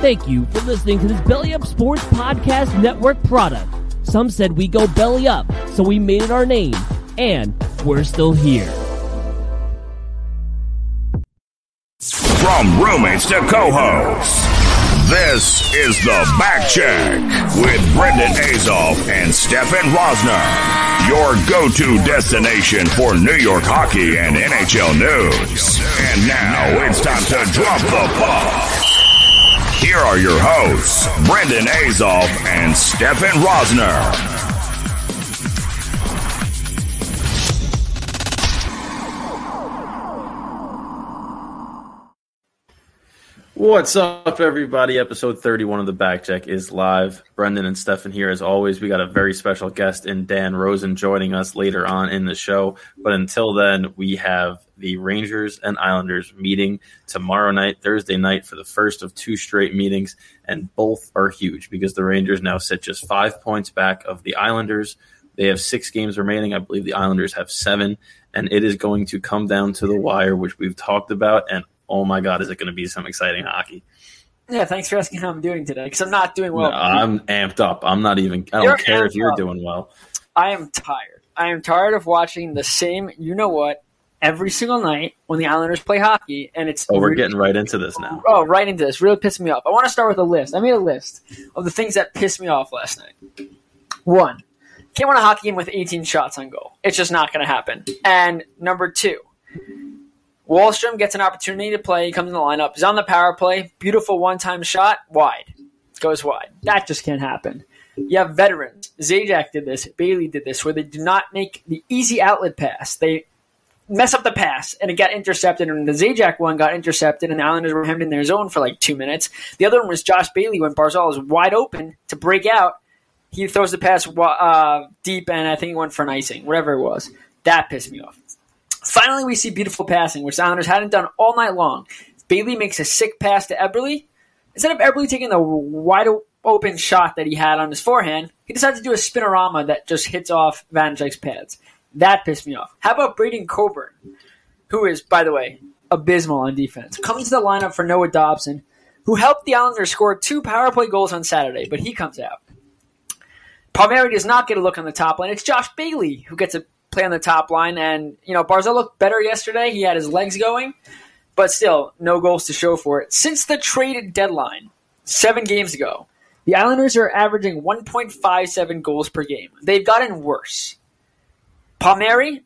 Thank you for listening to this Belly Up Sports Podcast Network product. Some said we go belly up, so we made it our name, and we're still here. From roommates to co-hosts, this is the Back Check with Brendan Azoff and Stefan Rosner, your go-to destination for New York hockey and NHL news. And now it's time to drop the puck. Here are your hosts, Brendan Azoff and Stefan Rosner. What's up, everybody? Episode 31 of the Backcheck is live. Brendan and Stefan here as always. We got a very special guest in Dan Rosen joining us later on in the show. But until then, we have the Rangers and Islanders meeting tomorrow night, Thursday night, for the first of two straight meetings. And both are huge because the Rangers now sit just five points back of the Islanders. They have six games remaining. I believe the Islanders have seven. And it is going to come down to the wire, which we've talked about. And oh my god, is it going to be some exciting hockey? Yeah, thanks for asking how I'm doing today because I'm not doing well. No, I'm amped up. I'm not even. I don't You're care if you're up. doing well. I am tired. I am tired of watching the same, you know what, every single night when the Islanders play hockey, and it's Oh, we're really- getting right into this now. oh right into this. Really pissing me off. I want to start with a list. I made a list of the things that pissed me off last night. One, can't win a hockey game with 18 shots on goal. It's just not going to happen. And number two, Wahlstrom gets an opportunity to play. He comes in the lineup. He's on the power play. Beautiful one-time shot, wide. Goes wide. That just can't happen. You have veterans. Zajac did this. Bailey did this, where they do not make the easy outlet pass. They mess up the pass, and it got intercepted. And the Zajac one got intercepted, and the Islanders were hemmed in their zone for like two minutes. The other one was Josh Bailey when Barzal is wide open to break out. He throws the pass uh, deep, and I think he went for an icing, whatever it was. That pissed me off. Finally, we see beautiful passing, which the Islanders hadn't done all night long. Bailey makes a sick pass to Eberle. Instead of Eberle taking the wide open shot that he had on his forehand, he decided to do a spinorama that just hits off Vanecek's pads. That pissed me off. How about Braydon Coburn, who is, by the way, abysmal on defense, comes to the lineup for Noah Dobson, who helped the Islanders score two power play goals on Saturday, but he comes out. Palmieri does not get a look on the top line. It's Josh Bailey who gets a play on the top line. And, you know, Barzal looked better yesterday. He had his legs going, but still, no goals to show for it. Since the trade deadline, seven games ago, the Islanders are averaging 1.57 goals per game. They've gotten worse. Palmieri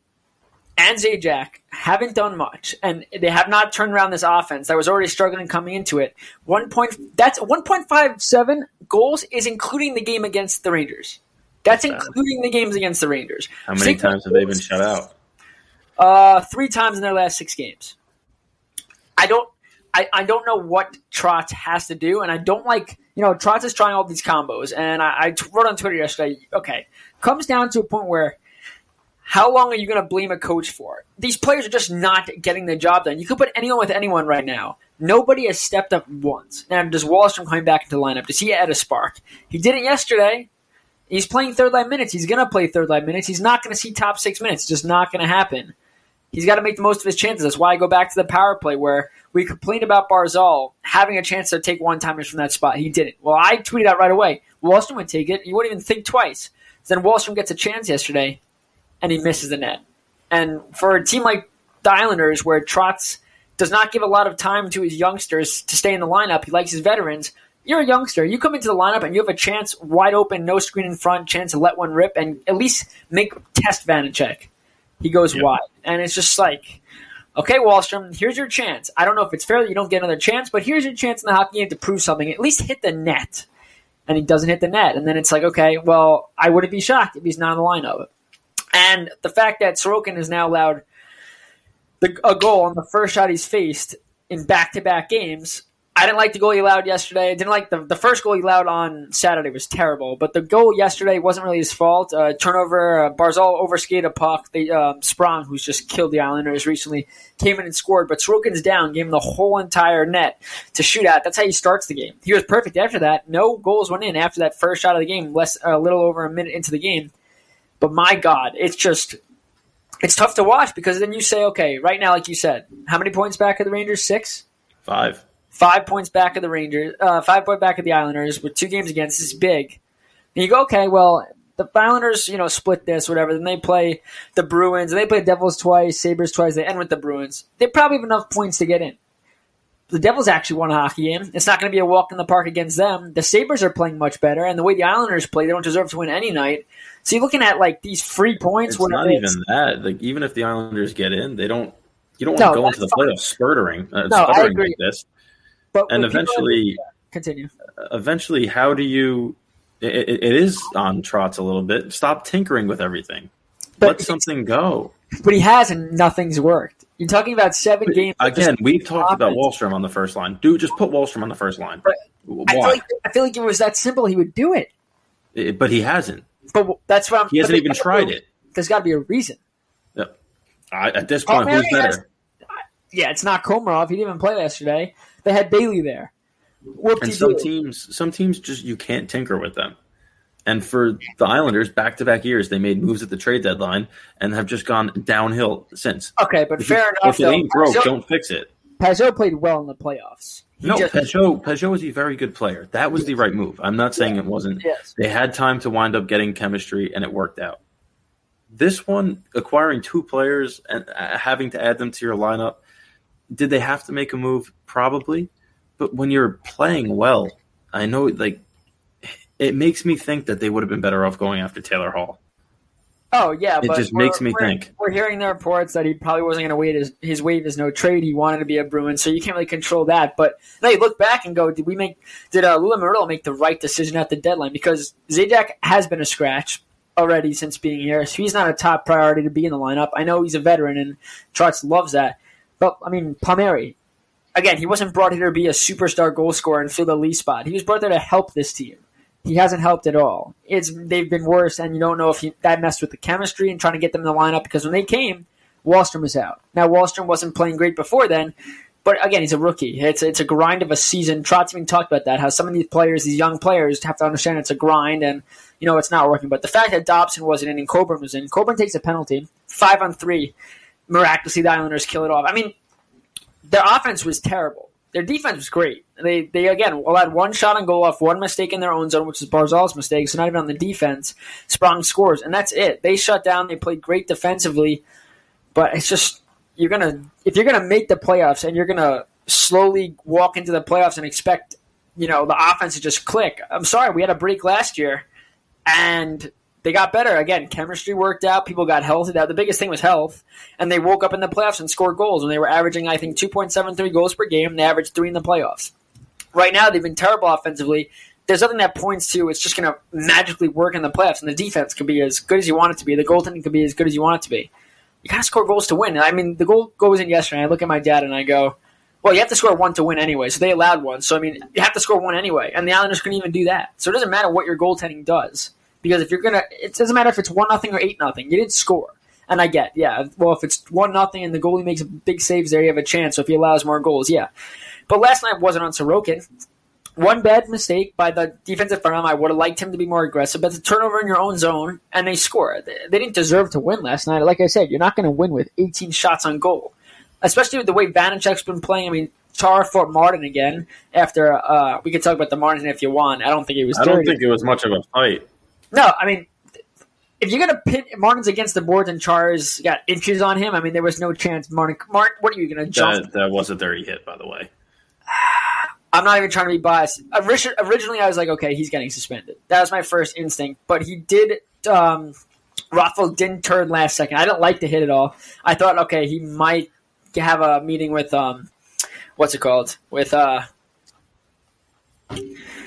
and Zajac haven't done much, and they have not turned around this offense that was already struggling coming into it. One point that's 1.57 goals is including the game against the Rangers. That's including the games against the Rangers. How many Six times have they been shut out? Uh, three times in their last six games. I don't. I, I don't know what Trotz has to do, and I don't like you know Trotz is trying all these combos, and I wrote on Twitter yesterday. Okay, comes down to a point where how long are you going to blame a coach for? These players are just not getting the job done. You could put anyone with anyone right now. Nobody has stepped up once. Now, does Wahlstrom coming back into the lineup? Does he add a spark? He did it yesterday. He's playing third line minutes. He's going to play third line minutes. He's not going to see top six minutes. It's just not going to happen. He's got to make the most of his chances. That's why I go back to the power play where we complained about Barzal having a chance to take one timers from that spot. He didn't. Well, I tweeted out right away. Wahlstrom would take it. You wouldn't even think twice. Then Wahlstrom gets a chance yesterday, and he misses the net. And for a team like the Islanders, where Trotz does not give a lot of time to his youngsters to stay in the lineup, he likes his veterans. You're a youngster. You come into the lineup and you have a chance, wide open, no screen in front, chance to let one rip, and at least make test Vanecek. He goes Yeah. wide, and it's just like, okay, Wahlstrom, here's your chance. I don't know if it's fair that you don't get another chance, but here's your chance in the hockey game to prove something. At least hit the net, and he doesn't hit the net, and then it's like, okay, well, I wouldn't be shocked if he's not in the lineup. And the fact that Sorokin has now allowed the, a goal on the first shot he's faced in back to back games, I I didn't like the goal he allowed yesterday. I didn't like the the first goal he allowed on Saturday was terrible, but the goal yesterday wasn't really his fault. Uh, turnover, uh, Barzal overskated a puck. They um, Sprong, who's just killed the Islanders recently, came in and scored. But Sorokin's down, gave him the whole entire net to shoot at. That's how he starts the game. He was perfect after that. No goals went in after that first shot of the game. Less a little over a minute into the game. But my God, it's just it's tough to watch because then you say, okay, right now, like you said, how many points back of the Rangers? Six Five. five points back of the Rangers, uh, five point back of the Islanders with two games against is big. And you go, okay, well, the Islanders, you know, split this, whatever. Then they play the Bruins, and they play Devils twice, Sabres twice. They end with the Bruins. They probably have enough points to get in. The Devils actually won a hockey game. It's not going to be a walk in the park against them. The Sabres are playing much better, and the way the Islanders play, they don't deserve to win any night. So you're looking at like these free points. It's not even it's- that. Like even if the Islanders get in, they don't. You don't want No, to go into the fine. playoffs spurtering, uh, No, sputtering like this. but And when people- eventually, continue. eventually, how do you? It, it- it is on Trotz a little bit. Stop tinkering with everything. But Let something go. But he has, and nothing's worked. You're talking about seven games. Again, we talked about. Wahlstrom on the first line. Dude, just put Wahlstrom on the first line. But I feel, Why? like, I feel like if it was that simple, he would do it. It- but he hasn't. But that's what I'm. He hasn't even tried be- it. There's got to be a reason. Yeah. I, at this oh, point, Palmieri who's better? has- Yeah, it's not Komarov. He didn't even play yesterday. They had Bailey there. Whoop And some teams, some teams just you can't tinker with them. And for the Islanders, back to back years, they made moves at the trade deadline and have just gone downhill since. Okay, but If, you- fair enough. if it though. ain't broke, Pageau, don't fix it. Pageau played well in the playoffs. He No, just- Pageau, Pageau is a very good player. That was the right move. I'm not saying it wasn't. Yes. They had time to wind up getting chemistry, and it worked out. This one, acquiring two players and uh, having to add them to your lineup, did they have to make a move? Probably. But when you're playing well, I know like it makes me think that they would have been better off going after Taylor Hall. Oh yeah, It but just makes me we're- think. We're hearing the reports that he probably wasn't going to wait his, his wave as no trade. He wanted to be a Bruin, so you can't really control that. But now you look back and go, did we make? Did uh, Lou Lamoriello make the right decision at the deadline? Because Zajac has been a scratch already since being here, so he's not a top priority to be in the lineup. I know he's a veteran, and Trotz loves that. But I mean, Palmieri, again, he wasn't brought here to be a superstar goal scorer and fill the lead spot. He was brought there to help this team. He hasn't helped at all. It's they've been worse, and you don't know if he, that messed with the chemistry and trying to get them in the lineup because when they came, Wahlstrom was out. Now Wahlstrom wasn't playing great before then, but again, he's a rookie. It's it's a grind of a season. Trotz even talked about that. How some of these players, these young players, have to understand it's a grind, and you know it's not working. But the fact that Dobson wasn't in and Coburn was in, Coburn takes a penalty, five on three. Miraculously, the Islanders kill it off. I mean, their offense was terrible. Their defense was great. They they again allowed one shot on goal off one mistake in their own zone, which is Barzal's mistake. So not even on the defense, Sprong scores, and that's it. They shut down. They played great defensively, but it's just you're gonna if you're gonna make the playoffs and you're gonna slowly walk into the playoffs and expect you know the offense to just click. I'm sorry, we had a break last year, and they got better again. Chemistry worked out. People got healthy. The biggest thing was health, and they woke up in the playoffs and scored goals. When they were averaging, I think, two point seven three goals per game, they averaged three in the playoffs. Right now, they've been terrible offensively. There's nothing that points to it's just going to magically work in the playoffs, and the defense can be as good as you want it to be. The goaltending can be as good as you want it to be. You got to score goals to win. I mean, the goal goes in yesterday. I look at my dad and I go, "Well, you have to score one to win anyway." So they allowed one. So I mean, you have to score one anyway, and the Islanders couldn't even do that. So it doesn't matter what your goaltending does because if you're gonna, it doesn't matter if it's one nothing or eight nothing. You didn't score. And I get, yeah. Well, if it's one nothing and the goalie makes big saves there, you have a chance. So if he allows more goals, yeah. But last night wasn't on Sorokin. One bad mistake by the defensive front. I would have liked him to be more aggressive, but the turnover in your own zone and they score. They they didn't deserve to win last night. Like I said, you're not going to win with 18 shots on goal, especially with the way Vanecek's been playing. I mean, Chara fought Martin again after. Uh, we could talk about the Martin if you want. I don't think it was. I don't dirty. think it was much of a fight. No, I mean, if you're gonna pit Martin's against the boards and Chara's got inches on him, I mean, there was no chance. Martin, Martin, what are you gonna jump? That, that was a dirty hit, by the way. I'm not even trying to be biased. Originally, I was like, okay, he's getting suspended. That was my first instinct, but he did. Um, didn't turn last second. I didn't like the hit at all. I thought, okay, he might have a meeting with um, what's it called? With uh,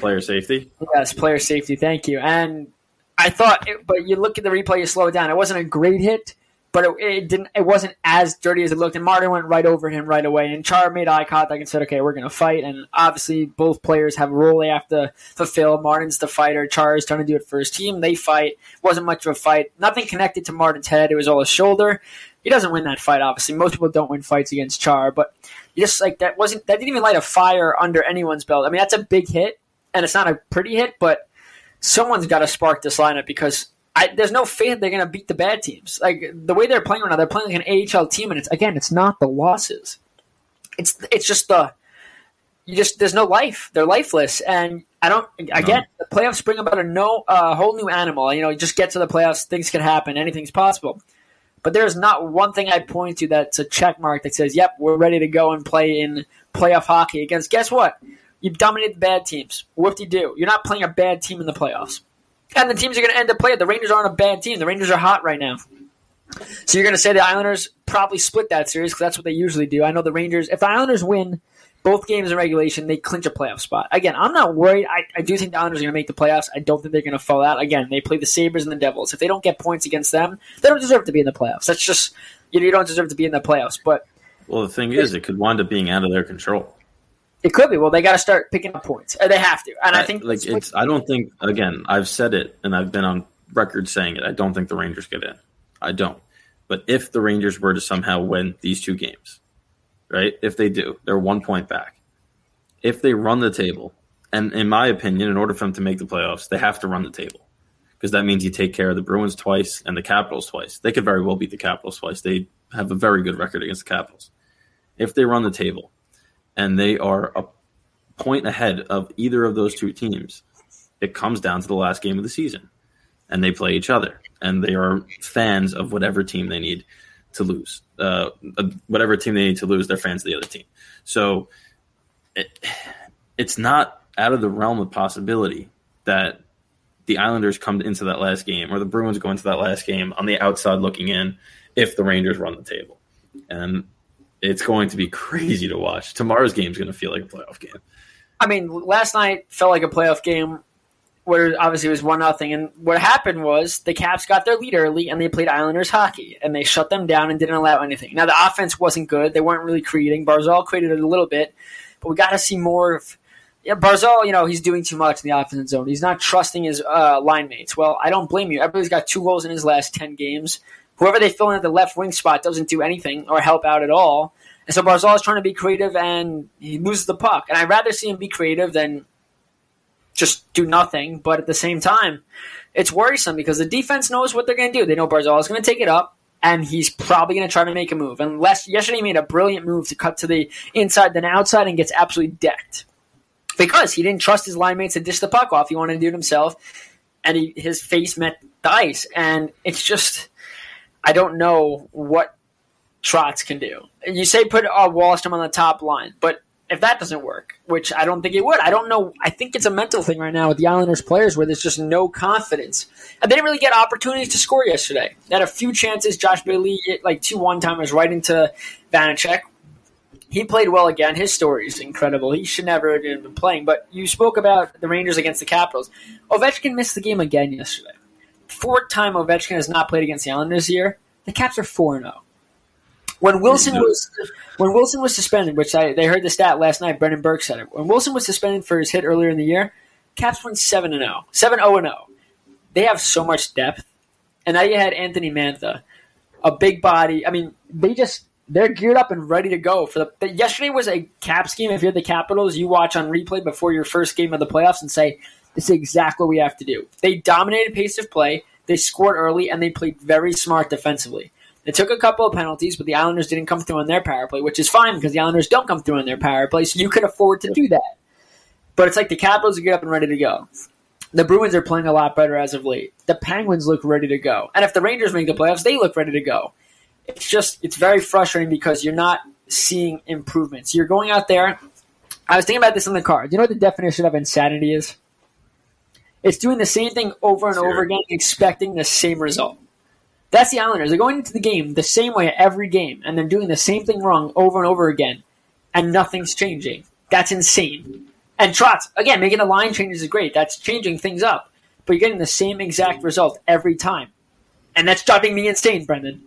Player safety. Yes, player safety. Thank you. And I thought, it, but you look at the replay, you slow it down. It wasn't a great hit, but it, it didn't. It wasn't as dirty as it looked. And Martin went right over him right away. And Chara made eye contact and said, "Okay, we're going to fight." And obviously, both players have a role they have to fulfill. Martin's the fighter. Chara is trying to do it for his team. They fight. wasn't much of a fight. Nothing connected to Martin's head. It was all his shoulder. He doesn't win that fight. Obviously, most people don't win fights against Chara, but just like that wasn't that didn't even light a fire under anyone's belt. I mean, that's a big hit, and it's not a pretty hit, but someone's got to spark this lineup because I, there's no faith they're going to beat the bad teams. Like the way they're playing right now, they're playing like an AHL team, and it's again, it's not the losses. It's it's just the you just there's no life. They're lifeless, and I don't again the playoffs bring about a no a uh, whole new animal. You know, you just get to the playoffs, things can happen, anything's possible. But there's not one thing I point to that's a check mark that says, "Yep, we're ready to go and play in playoff hockey." Against guess what? You dominate the bad teams. What do you do? You're not playing a bad team in the playoffs and the teams are going to end up playing. The Rangers aren't a bad team. The Rangers are hot right now. So you're going to say the Islanders probably split that series because that's what they usually do. I know the Rangers, if the Islanders win both games in regulation, they clinch a playoff spot. Again, I'm not worried. I, I do think the Islanders are going to make the playoffs. I don't think they're going to fall out. Again, they play the Sabres and the Devils. If they don't get points against them, they don't deserve to be in the playoffs. That's just, you, know, you don't deserve to be in the playoffs. But Well, the thing is, it could wind up being out of their control. It could be. Well, they got to start picking up points. They have to, and I, I think like it's. I don't think. Again, I've said it, and I've been on record saying it. I don't think the Rangers get in. I don't. But if the Rangers were to somehow win these two games, right? If they do, they're one point back. If they run the table, and in my opinion, in order for them to make the playoffs, they have to run the table because that means you take care of the Bruins twice and the Capitals twice. They could very well beat the Capitals twice. They have a very good record against the Capitals. If they run the table, and they are a point ahead of either of those two teams, it comes down to the last game of the season. And they play each other. And they are fans of whatever team they need to lose. Uh, whatever team they need to lose, they're fans of the other team. So it, it's not out of the realm of possibility that the Islanders come into that last game or the Bruins go into that last game on the outside looking in if the Rangers run the table. And it's going to be crazy to watch. Tomorrow's game is going to feel like a playoff game. I mean, last night felt like a playoff game where obviously it was one nothing, and what happened was the Caps got their lead early and they played Islanders hockey and they shut them down and didn't allow anything. Now the offense wasn't good; they weren't really creating. Barzal created a little bit, but we got to see more of. Yeah, Barzal, you know, he's doing too much in the offensive zone. He's not trusting his uh, line mates. Well, I don't blame you. Everybody's got two goals in his last ten games whoever they fill in at the left wing spot doesn't do anything or help out at all. And so Barzal is trying to be creative and he loses the puck. And I'd rather see him be creative than just do nothing. But at the same time, it's worrisome because the defense knows what they're going to do. They know Barzal is going to take it up and he's probably going to try to make a move. And yesterday he made a brilliant move to cut to the inside, then outside, and gets absolutely decked because he didn't trust his line mates to dish the puck off. He wanted to do it himself, and he, his face met the ice. And it's just I don't know what Trotz can do. You say put uh, Wahlstrom on the top line, but if that doesn't work, which I don't think it would, I don't know. I think it's a mental thing right now with the Islanders players where there's just no confidence. And they didn't really get opportunities to score yesterday. They had a few chances. Josh Bailey, like two one timers right into Vanecek. He played well again. His story is incredible. He should never have been playing. But you spoke about the Rangers against the Capitals. Ovechkin missed the game again yesterday fourth time Ovechkin has not played against the Islanders this year. The Caps are four zero. Oh. When Wilson was when Wilson was suspended, which I they heard the stat last night, Brendan Burke said it. When Wilson was suspended for his hit earlier in the year, Caps went seven and 0. 7 0 and 0. They have so much depth. And now you had Anthony Mantha, a big body. I mean, they just they're geared up and ready to go for the, the yesterday was a Caps game. If you're the Capitals, you watch on replay before your first game of the playoffs and say, this is exactly what we have to do. They dominated pace of play, they scored early, and they played very smart defensively. They took a couple of penalties, but the Islanders didn't come through on their power play, which is fine because the Islanders don't come through on their power play, so you can afford to do that. But it's like the Capitals are get up and ready to go. The Bruins are playing a lot better as of late. The Penguins look ready to go. And if the Rangers make the playoffs, they look ready to go. It's just, it's very frustrating because you're not seeing improvements. You're going out there. I was thinking about this in the car. Do you know what the definition of insanity is? It's doing the same thing over and sure. over again, expecting the same result. That's the Islanders. They're going into the game the same way every game, and they're doing the same thing wrong over and over again, and nothing's changing. That's insane. And Trotz, again, making the line changes is great. That's changing things up. But you're getting the same exact result every time. And that's driving me insane, Brendan.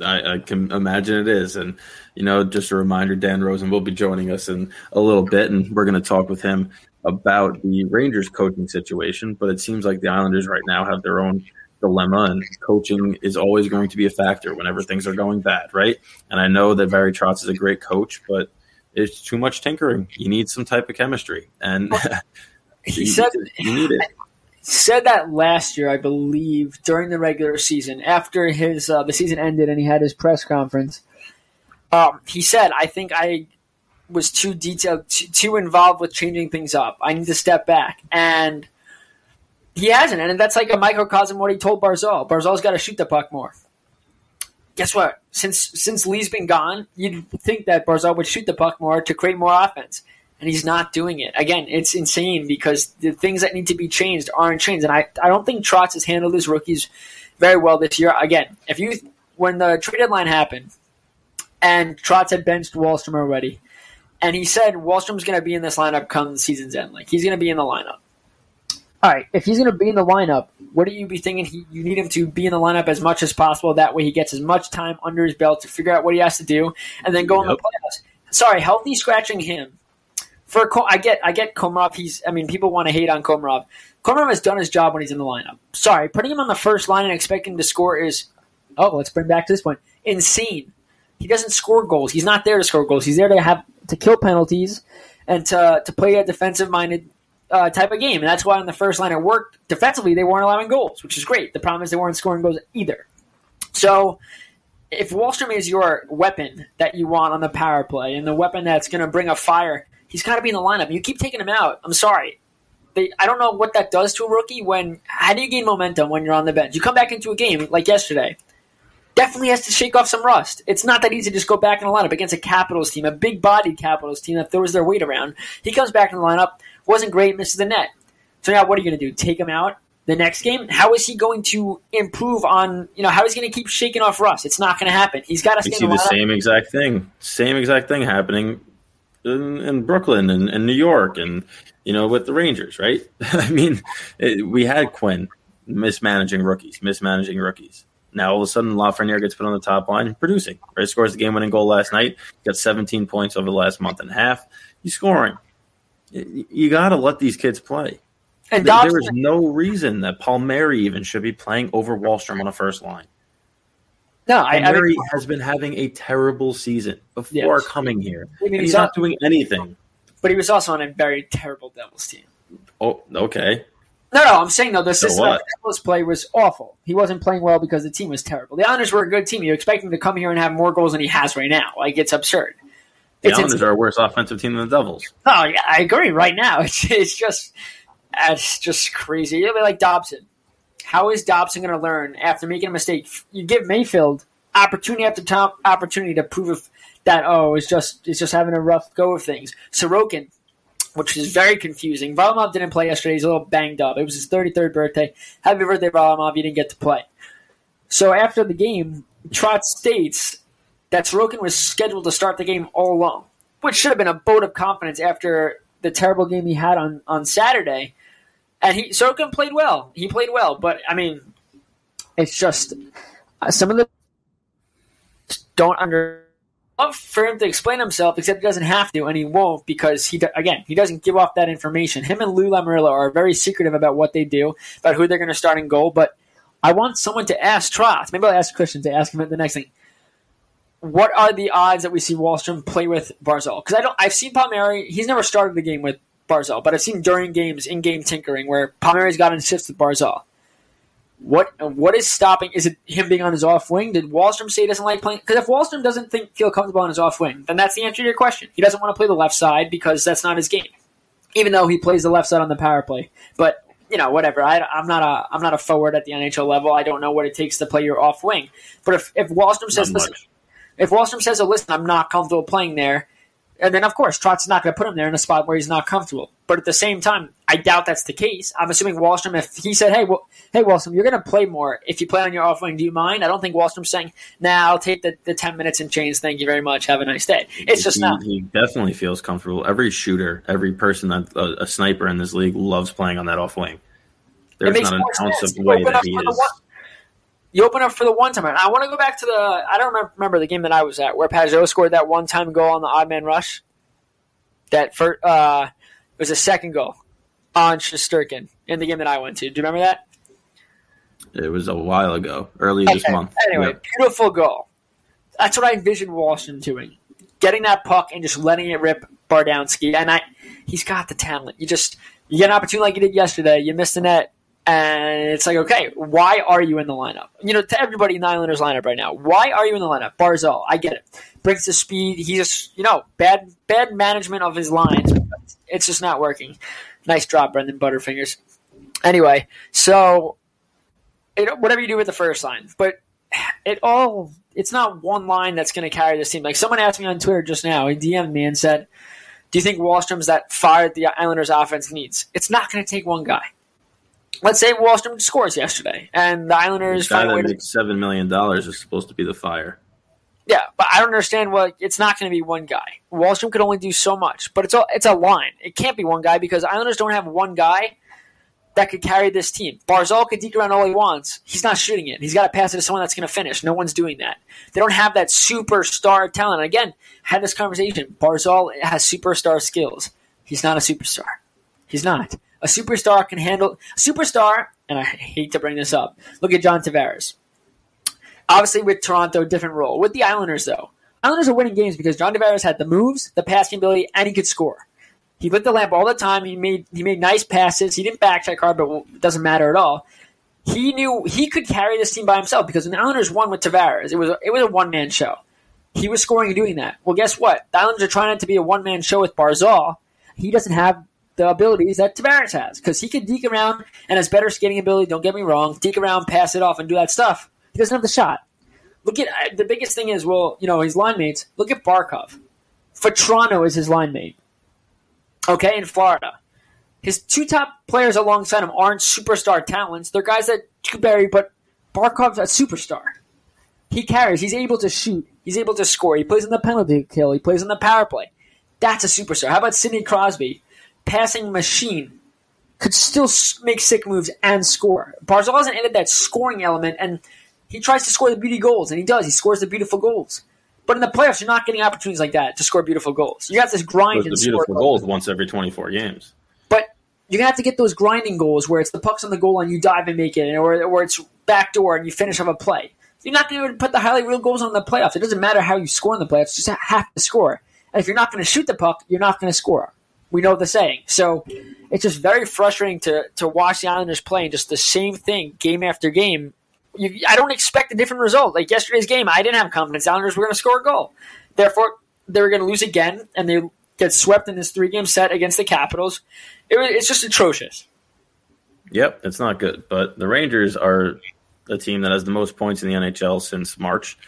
I, I, can imagine it is. And, you know, just a reminder Dan Rosen will be joining us in a little bit, and we're going to talk with him about the Rangers coaching situation. But it seems like the Islanders right now have their own dilemma, and coaching is always going to be a factor whenever things are going bad, right? And I know that Barry Trotz is a great coach, but it's too much tinkering. You need some type of chemistry. And he said, you need it said that last year, I believe, during the regular season, after his uh, the season ended and he had his press conference. Um, he said, "I think I was too detailed, too, too, involved with changing things up. I need to step back." And he hasn't, and that's like a microcosm of what he told Barzal. Barzal's got to shoot the puck more. Guess what? Since since Lee's been gone, you'd think that Barzal would shoot the puck more to create more offense and he's not doing it. Again, it's insane because the things that need to be changed aren't changed. And I, I don't think Trotz has handled his rookies very well this year. Again, if you when the trade deadline happened and Trotz had benched Wahlstrom already, and he said Wahlstrom's going to be in this lineup come the season's end, like he's going to be in the lineup. All right, if he's going to be in the lineup, what do you be thinking? He, you need him to be in the lineup as much as possible. That way, he gets as much time under his belt to figure out what he has to do, and then go yep. in the playoffs. Sorry, healthy scratching him for I get I get Komarov. He's I mean people want to hate on Komarov. Komarov has done his job when he's in the lineup. Sorry, putting him on the first line and expecting to score is oh let's bring back to this point insane. He doesn't score goals. He's not there to score goals. He's there to have to kill penalties and to to play a defensive minded uh, type of game. And that's why on the first line it worked defensively. They weren't allowing goals, which is great. The problem is they weren't scoring goals either. So if Wahlstrom is your weapon that you want on the power play and the weapon that's going to bring a fire He's got to be in the lineup. You keep taking him out. I'm sorry. They, I don't know what that does to a rookie. When how do you gain momentum when you're on the bench? You come back into a game like yesterday. Definitely has to shake off some rust. It's not that easy to just go back in the lineup against a Capitals team, a big-bodied Capitals team that throws their weight around. He comes back in the lineup, wasn't great, misses the net. So now what are you going to do? Take him out the next game? How is he going to improve on? You know, how is he going to keep shaking off rust? It's not going to happen. He's got to. See the, the same exact thing. Same exact thing happening in, in Brooklyn and, and, New York and you know with the Rangers, right? I mean, it, we had Quinn mismanaging rookies, mismanaging rookies. Now all of a sudden, Lafreniere gets put on the top line, producing. Right, scores the game-winning goal last night. Got 17 points over the last month and a half. He's scoring. You got to let these kids play. And there is no reason that Palmieri even should be playing over Wahlstrom on a first line. No, I, I mean, has been having a terrible season before yes. coming here. I mean, he's, he's not doing anything. But he was also on a very terrible Devils team. Oh, okay. No, no, I'm saying though the so system of Devils play was awful. He wasn't playing well because the team was terrible. The Islanders were a good team. You expect him to come here and have more goals than he has right now. Like it's absurd. The it's, Islanders it's, are a worse offensive team than the Devils. Oh yeah, I agree. Right now, it's it's just it's just crazy. It'll be like Dobson. How is Dobson going to learn after making a mistake? You give Mayfield opportunity after top opportunity to prove that oh it's just it's just having a rough go of things. Sorokin, which is very confusing. Varlamov didn't play yesterday; he's a little banged up. It was his 33rd birthday. Happy birthday, Varlamov! You didn't get to play. So after the game, Trot states that Sorokin was scheduled to start the game all along, which should have been a vote of confidence after the terrible game he had on on Saturday. And he Sorokin played well. He played well, but I mean, it's just uh, some of the don't under for him to explain himself, except he doesn't have to, and he won't because he again he doesn't give off that information. Him and Lou Lamoriello are very secretive about what they do, about who they're going to start in goal. But I want someone to ask Trotz. Maybe I'll ask Christian to ask him the next thing. What are the odds that we see Wahlstrom play with Barzal? Because I don't. I've seen Palmieri. He's never started the game with Barzal, but I've seen during games in game tinkering where Palmieri's got in shifts with Barzal. What what is stopping? Is it him being on his off wing? Did Wahlstrom say he doesn't like playing? Because if Wahlstrom doesn't think feel comfortable on his off wing, then that's the answer to your question. He doesn't want to play the left side because that's not his game. Even though he plays the left side on the power play, but you know whatever. I, am not a I'm not a forward at the NHL level. I don't know what it takes to play your off wing. But if if Wahlstrom says listen, if Wahlstrom says, "Oh, listen, I'm not comfortable playing there," And then, of course, Trotz is not going to put him there in a spot where he's not comfortable. But at the same time, I doubt that's the case. I'm assuming Wahlstrom, if he said, hey, well, hey, Wahlstrom, you're going to play more if you play on your off wing, do you mind? I don't think Wahlstrom's saying, nah, I'll take the, the 10 minutes and change. Thank you very much. Have a nice day. It's just he, not. He definitely feels comfortable. Every shooter, every person that a, a sniper in this league loves playing on that off wing. There's not an ounce sense. of way that he is. You open up for the one time. I want to go back to the. I don't remember, the game that I was at where Pageau scored that one time goal on the odd man rush. That first, uh, it was a second goal on Shesterkin in the game that I went to. Do you remember that? It was a while ago, early this month. Anyway, Yep. beautiful goal. That's what I envisioned Washington doing. Getting that puck and just letting it rip Bardowski. And I he's got the talent. You just you get an opportunity like you did yesterday, you missed the net, and it's like, okay, why are you in the lineup? You know, to everybody in the Islanders lineup right now, why are you in the lineup? Barzal, I get it. Brings the speed. He's just you know, bad bad management of his lines. It's just not working. Nice drop, Brendan Butterfingers. Anyway, so it, whatever you do with the first line, but it all it's not one line that's going to carry this team. Like someone asked me on Twitter just now, he DM'd me and said, "Do you think Wahlstrom's that fire the Islanders' offense needs?" It's not going to take one guy. Let's say Wahlstrom scores yesterday, and the Islanders The guy find a way that makes seven million dollars is supposed to be the fire. yeah, but I don't understand what it's not going to be one guy. Wahlstrom could only do so much, but it's a it's a line. It can't be one guy because Islanders don't have one guy that could carry this team. Barzal could deke around all he wants. He's not shooting it. He's got to pass it to someone that's going to finish. No one's doing that. They don't have that superstar talent. Again, had this conversation. Barzal has superstar skills. He's not a superstar. He's not. A superstar can handle superstar, and I hate to bring this up. Look at John Tavares. Obviously, with Toronto, different role. With the Islanders, though, Islanders are winning games because John Tavares had the moves, the passing ability, and he could score. He lit the lamp all the time. He made he made nice passes. He didn't backcheck hard, but it doesn't matter at all. He knew he could carry this team by himself because when the Islanders won with Tavares, it was it was a one man show. He was scoring and doing that. Well, guess what? The Islanders are trying to be a one man show with Barzal. He doesn't have the abilities that Tavares has because he can deke around and has better skating ability. Don't get me wrong, deke around, pass it off, and do that stuff. He doesn't have the shot. Look at the biggest thing is well, you know, his line mates. Look at Barkov. For Toronto is his line mate. Okay, in Florida. His two top players alongside him aren't superstar talents. They're guys that could bury, but Barkov's a superstar. He carries. He's able to shoot. He's able to score. He plays in the penalty kill. He plays in the power play. That's a superstar. How about Sidney Crosby? Passing machine. Could still make sick moves and score. Barzal hasn't added that scoring element, and he tries to score the beauty goals, and he does. He scores the beautiful goals. But in the playoffs, you're not getting opportunities like that to score beautiful goals. You have this grind and the score beautiful goals once every twenty four games. but you're gonna have to get those grinding goals where it's the puck's on the goal and you dive and make it, or or it's backdoor and you finish off a play. You're not going to put the highlight reel goals on the playoffs. It doesn't matter how you score in the playoffs; you just have to score. And if you're not going to shoot the puck, you're not going to score. We know the saying. So it's just very frustrating to to watch the Islanders playing just the same thing game after game. You, I don't expect a different result. Like yesterday's game, I didn't have confidence the Islanders were going to score a goal. Therefore, they were going to lose again, and they get swept in this three game set against the Capitals. It it's just atrocious. Yep, it's not good. But the Rangers are the team that has the most points in the NHL since March.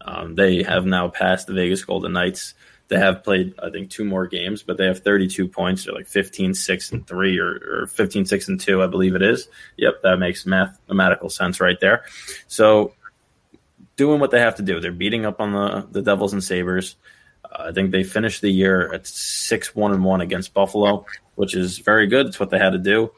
Um, they have now passed the Vegas Golden Knights. They have played, I think, two more games, but they have 32 points. They're like 15, 6, and 3, or, or 15, 6, and 2, I believe it is. Yep, that makes mathematical sense right there. So, doing what they have to do. They're beating up on the, the Devils and Sabres. Uh, I think they finished the year at 6 1 and 1 against Buffalo, which is very good. It's what they had to do.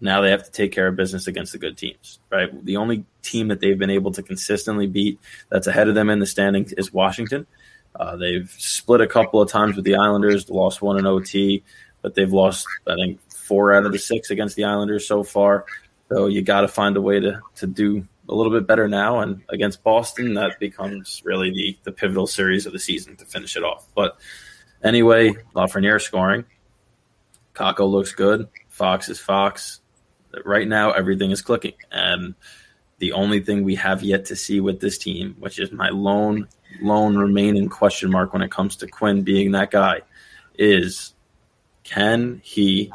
Now they have to take care of business against the good teams, right? The only team that they've been able to consistently beat that's ahead of them in the standings is Washington. Uh, they've split a couple of times with the Islanders, lost one in OT, but they've lost, I think, four out of the six against the Islanders so far. So you got to find a way to, to do a little bit better now. And against Boston, that becomes really the, the pivotal series of the season to finish it off. But anyway, Lafreniere scoring. Kakko looks good. Fox is Fox. Right now, everything is clicking. And the only thing we have yet to see with this team, which is my lone, lone remaining question mark when it comes to Quinn being that guy, is can he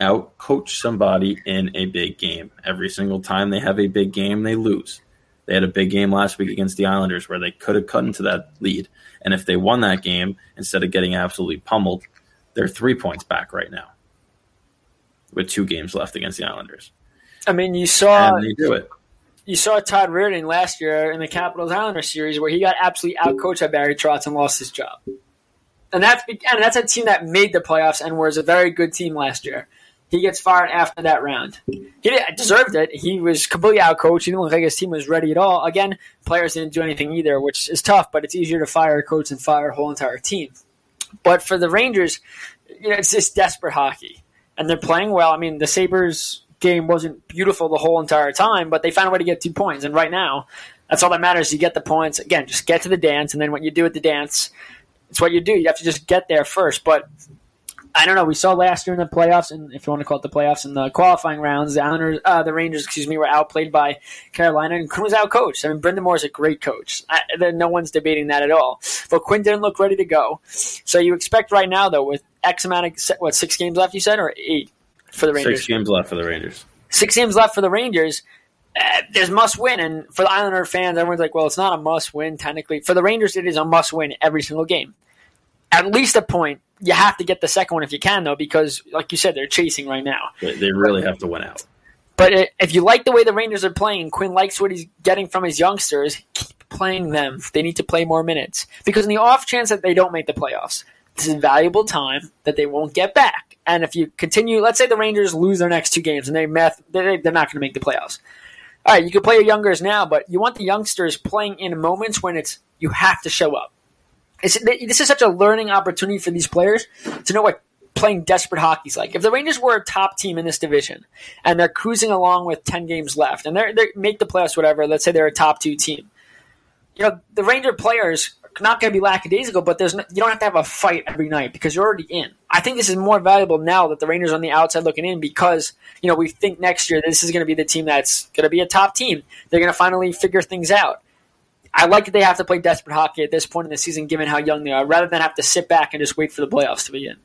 out coach somebody in a big game? Every single time they have a big game, they lose. They had a big game last week against the Islanders where they could have cut into that lead. And if they won that game, instead of getting absolutely pummeled, they're three points back right now with two games left against the Islanders. I mean, you saw and they do it. You saw Todd Reirden last year in the Capitals Islanders series where he got absolutely outcoached by Barry Trotz and lost his job. And that's and that's a team that made the playoffs and was a very good team last year. He gets fired after that round. He deserved it. He was completely outcoached. He didn't look like his team was ready at all. Again, players didn't do anything either, which is tough, but it's easier to fire a coach than fire a whole entire team. But for the Rangers, you know, it's just desperate hockey. And they're playing well. I mean, the Sabres game wasn't beautiful the whole entire time, but they found a way to get two points. And right now, that's all that matters. You get the points. Again, just get to the dance, and then what you do at the dance, it's what you do. You have to just get there first. But I don't know. We saw last year in the playoffs, and if you want to call it the playoffs, in the qualifying rounds, the Islanders, uh, the Rangers, excuse me, were outplayed by Carolina, and Quinn was outcoached. I mean, Brind'Amour is a great coach. I, no one's debating that at all. But Quinn didn't look ready to go. So you expect right now, though, with X amount of what six games left, you said, or eight for the Rangers? Six games left for the Rangers. Six games left for the Rangers. Uh, there's must win, and for the Islander fans, everyone's like, "Well, it's not a must win technically." For the Rangers, it is a must win every single game. At least a point you have to get the second one if you can, though, because like you said, they're chasing right now. They, really have to win out. But it, if you like the way the Rangers are playing, Quinn likes what he's getting from his youngsters. Keep playing them. They need to play more minutes because in the off chance that they don't make the playoffs, this is valuable time that they won't get back. And if you continue, let's say the Rangers lose their next two games and they meth, they're not going to make the playoffs. All right, you can play your youngsters now, but you want the youngsters playing in moments when it's you have to show up. It's, this is such a learning opportunity for these players to know what playing desperate hockey is like. If the Rangers were a top team in this division and they're cruising along with 10 games left and they make the playoffs, whatever, let's say they're a top two team, you know, the Ranger players not going to be lackadaisical, but there's no, you don't have to have a fight every night because you're already in. I think this is more valuable now that the Rangers are on the outside looking in because, you know, we think next year this is going to be the team that's going to be a top team. They're going to finally figure things out. I like that they have to play desperate hockey at this point in the season, given how young they are, rather than have to sit back and just wait for the playoffs to begin.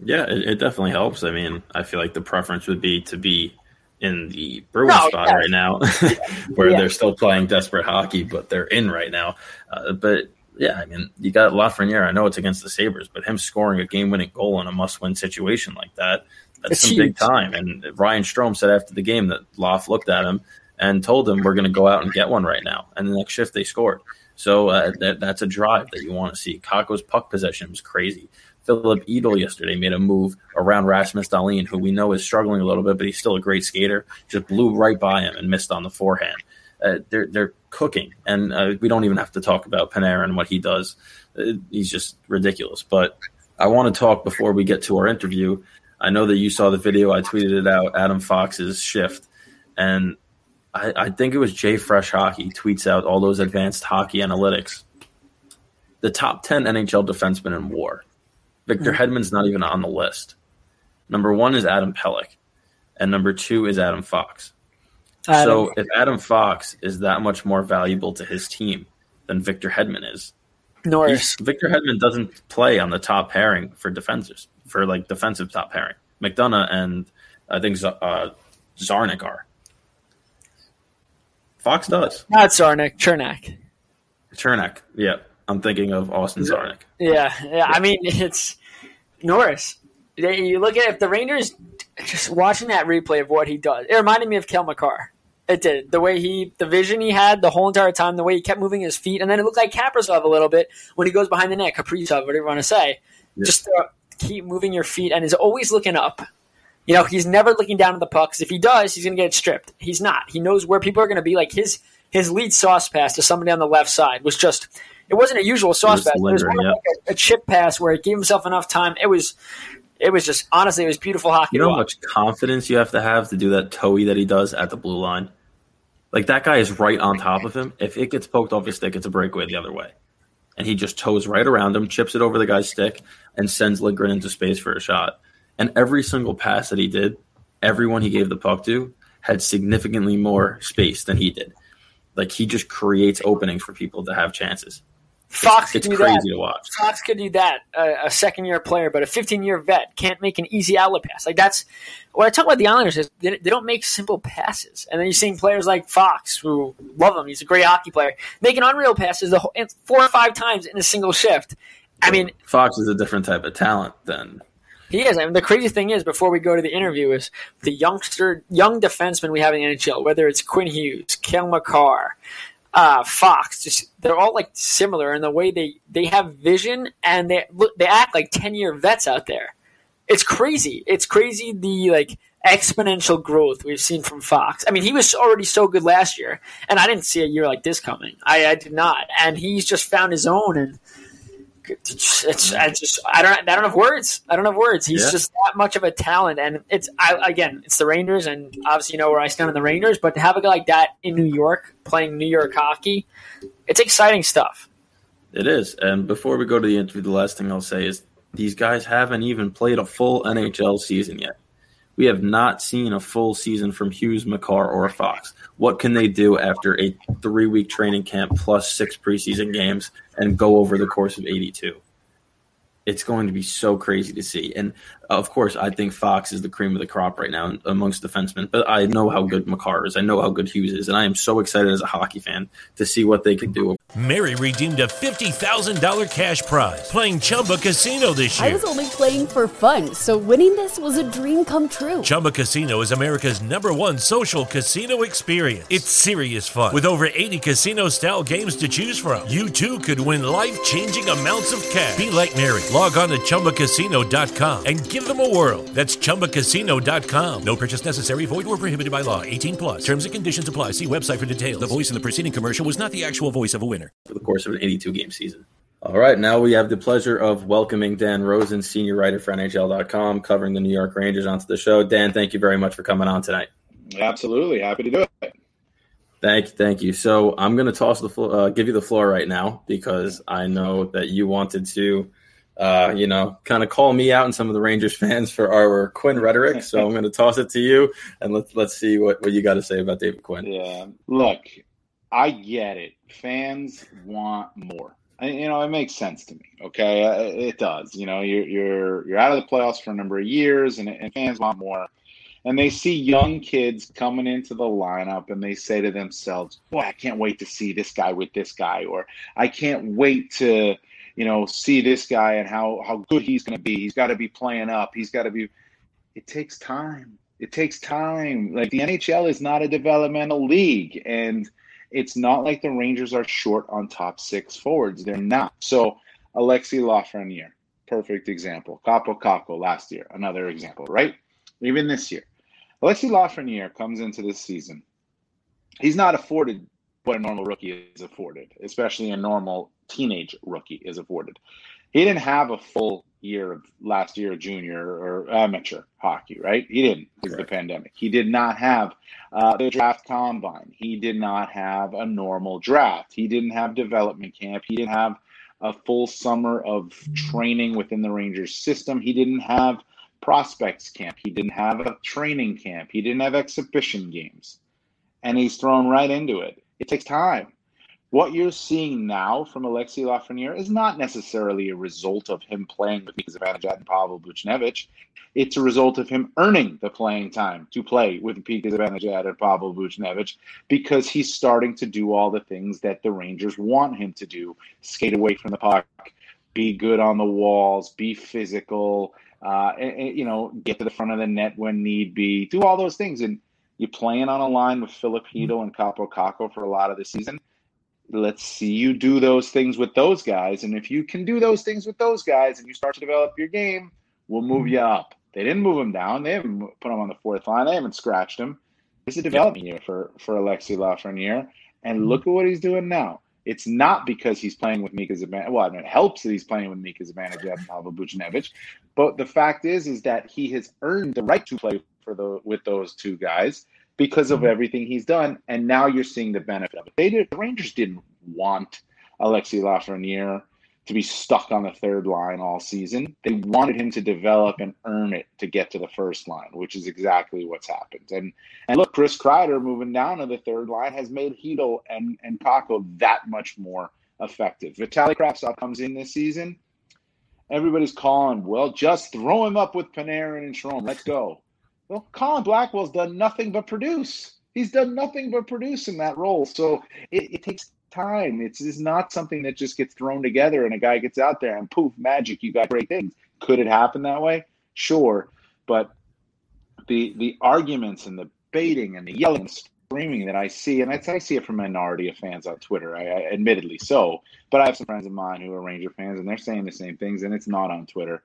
Yeah, it, it definitely helps. I mean, I feel like the preference would be to be in the Bruins no, spot yeah. right now, where yeah. they're still playing desperate hockey, but they're in right now. Uh, but yeah, I mean, you got Lafreniere. I know it's against the Sabres, but him scoring a game-winning goal in a must-win situation like that, that's it's some huge. big time. And Ryan Strome said after the game that Loff looked at him and told him we're going to go out and get one right now. And the next shift they scored. So uh, that, that's a drive that you want to see. Kakko's puck possession was crazy. Filip Chytil yesterday made a move around Rasmus Dahlin, who we know is struggling a little bit, but he's still a great skater. Just blew right by him and missed on the forehand. Uh, they're they're cooking, and uh, we don't even have to talk about Panarin and what he does. Uh, he's just ridiculous. But I want to talk before we get to our interview. I know that you saw the video. I tweeted it out. Adam Fox's shift, and I, I think it was JFresh Hockey tweets out all those advanced hockey analytics. The top 10 NHL defensemen in WAR. Victor mm-hmm. Hedman's not even on the list. Number one is Adam Pelech, and number two is Adam Fox. Adam. So if Adam Fox is that much more valuable to his team than Victor Hedman is, Norris. Victor Hedman doesn't play on the top pairing for defenders, for like defensive top pairing. McDonagh and I think uh, Czarnik are. Fox does. Not Czarnik, Cernak. Cernak, yeah. I'm thinking of Austin Czarnik. Yeah, yeah. I mean, it's Norris. You look at if the Rangers just watching that replay of what he does. It reminded me of Cale Makar. It did. The way he, the vision he had the whole entire time, the way he kept moving his feet, and then it looked like Kaprizov a little bit when he goes behind the net, Kaprizov, whatever you want to say. Yeah. Just uh, keep moving your feet and is always looking up. You know, he's never looking down at the pucks. If he does, he's going to get stripped. He's not. He knows where people are going to be. Like his his lead sauce pass to somebody on the left side was just. It wasn't a usual sauce it pass. It was more like a, a, chip pass where he gave himself enough time. It was. It was just honestly, it was beautiful hockey. You know how much confidence you have to have to do that toey that he does at the blue line. Like that guy is right on top of him. If it gets poked off his stick, it's a breakaway the other way. And he just toes right around him, chips it over the guy's stick, and sends Lindgren into space for a shot. And every single pass that he did, everyone he gave the puck to had significantly more space than he did. Like he just creates openings for people to have chances. Fox it's, it's crazy that. to watch. Fox could do that. a second year player, but a 15 year vet can't make an easy outlet pass. Like that's what I talk about the Islanders is they, they, don't make simple passes. And then you're seeing players like Fox who love him. He's a great hockey player, making unreal passes the whole, four or five times in a single shift. I mean, Fox is a different type of talent than he is. I mean, the crazy thing is, before we go to the interview, is the youngster, young defensemen we have in the NHL, whether it's Quinn Hughes, Cale Makar, uh, Fox, just they're all like similar in the way they they have vision and they look they act like ten year vets out there. it's crazy. It's crazy the like exponential growth we've seen from Fox. I mean, he was already so good last year, and I didn't see a year like this coming. I, I did not, and he's just found his own. And it's, it's I just I don't I don't have words. I don't have words. He's Yeah. just that much of a talent, and it's I, again it's the Rangers, and obviously you know where I stand on the Rangers. But to have a guy like that in New York playing New York hockey, it's exciting stuff. It is. And before we go to the interview, the last thing I'll say is these guys haven't even played a full NHL season yet. We have not seen a full season from Hughes, Makar, or Fox. What can they do after a three week training camp plus six preseason games and go over the course of 82? It's going to be so crazy to see. And of course, I think Fox is the cream of the crop right now amongst defensemen. But I know how good Makar is. I know how good Hughes is. And I am so excited as a hockey fan to see what they can do. Mary redeemed a $50,000 cash prize playing Chumba Casino this year. I was only playing for fun, so winning this was a dream come true. Chumba Casino is America's number one social casino experience. It's serious fun. With over 80 casino style games to choose from, you too could win life changing amounts of cash. Be like Mary. Log on to chumbacasino.com and give them a whirl. That's chumbacasino.com. No purchase necessary, void or prohibited by law. 18 plus. Terms and conditions apply. See website for details. The voice in the preceding commercial was not the actual voice of a winner. for the course of an 82 game season. All right, now we have the pleasure of welcoming Dan Rosen, senior writer for NHL.com, covering the New York Rangers, onto the show. Dan, thank you very much for coming on tonight. Absolutely, happy to do it. Thank, thank you. So I'm going to toss the flo- uh, give you the floor right now because I know that you wanted to, uh, you know, kind of call me out and some of the Rangers fans for our Quinn rhetoric. So I'm going to toss it to you and let's let's see what, what you got to say about David Quinn. Yeah, look, I get it. Fans want more. I- You know, it makes sense to me. Okay, it does. You know, you're you're you're out of the playoffs for a number of years, and, and fans want more. And they see young kids coming into the lineup, and they say to themselves, "Boy, I can't wait to see this guy with this guy," or "I can't wait to." You know, see this guy and how how good he's going to be. He's got to be playing up. He's got to be. It takes time. It takes time. Like the NHL is not a developmental league, and it's not like the Rangers are short on top six forwards. They're not. So Alexi Lafreniere, perfect example. Kaapo Kakko last year, another example, right? Even this year. Alexi Lafreniere comes into this season. He's not afforded what a normal rookie is afforded, especially a normal teenage rookie is afforded. He didn't have a full year of last year junior or amateur hockey, right? He didn't because of the pandemic. He did not have uh, the draft combine. He did not have a normal draft. He didn't have development camp. He didn't have a full summer of training within the Rangers system. He didn't have prospects camp. He didn't have a training camp. He didn't have exhibition games. And he's thrown right into it. It takes time. What you're seeing now from Alexei Lafreniere is not necessarily a result of him playing with Zibanejad and Pavel Buchnevich. It's a result of him earning the playing time to play with Mika Zibanejad and Pavel Buchnevich because he's starting to do all the things that the Rangers want him to do: skate away from the puck, be good on the walls, be physical, uh, and, and, you know, get to the front of the net when need be, do all those things. And you're playing on a line with mm-hmm. Filip Chytil and Kaapo Kakko for a lot of the season let's see you do those things with those guys. And if you can do those things with those guys and you start to develop your game, we'll move mm-hmm. you up. They didn't move him down. They haven't put him on the fourth line. They haven't scratched him. It's a development year for, for Alexi Lafreniere. And mm-hmm. look at what he's doing now. It's not because he's playing with Mika Zibanejad. Well, I mean, it helps that he's playing with Mika Zibanejad and Pavel Buchnevich. But the fact is, is that he has earned the right to play for the with those two guys because of mm-hmm. everything he's done, and now you're seeing the benefit of it. They did, the Rangers didn't want Alexi Lafreniere to be stuck on the third line all season. They wanted him to develop and earn it to get to the first line, which is exactly what's happened. And and look, Chris Kreider moving down to the third line has made Chytil and and Kakko that much more effective. Vitaly Kravtsov comes in this season. Everybody's calling, well, just throw him up with Panarin and Strome. Let's go. Well, Colin Blackwell's done nothing but produce. He's done nothing but produce in that role. So it, it takes time. It's, it's not something that just gets thrown together and a guy gets out there and poof, magic, you got great things. Could it happen that way? Sure. But the the arguments and the baiting and the yelling and screaming that I see, and I, I see it from a minority of fans on Twitter, I, I admittedly so, but I have some friends of mine who are Ranger fans and they're saying the same things and it's not on Twitter.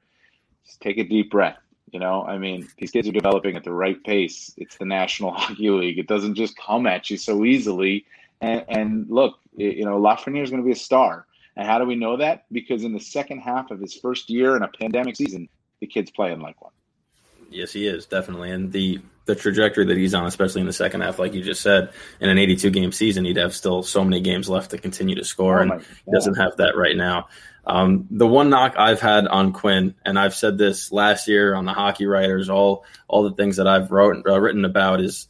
Just take a deep breath You know, I mean, these kids are developing at the right pace. It's the National Hockey League. It doesn't just come at you so easily. And, and look, you know, Lafreniere is going to be a star. And how do we know that? Because in the second half of his first year in a pandemic season, the kid's playing like one. Yes, he is definitely, and the the trajectory that he's on, especially in the second half, like you just said, in an 82 game season, he'd have still so many games left to continue to score, oh and he doesn't have that right now. Um, the one knock I've had on Quinn, and I've said this last year on the Hockey Writers, all all the things that I've wrote, uh, written about is,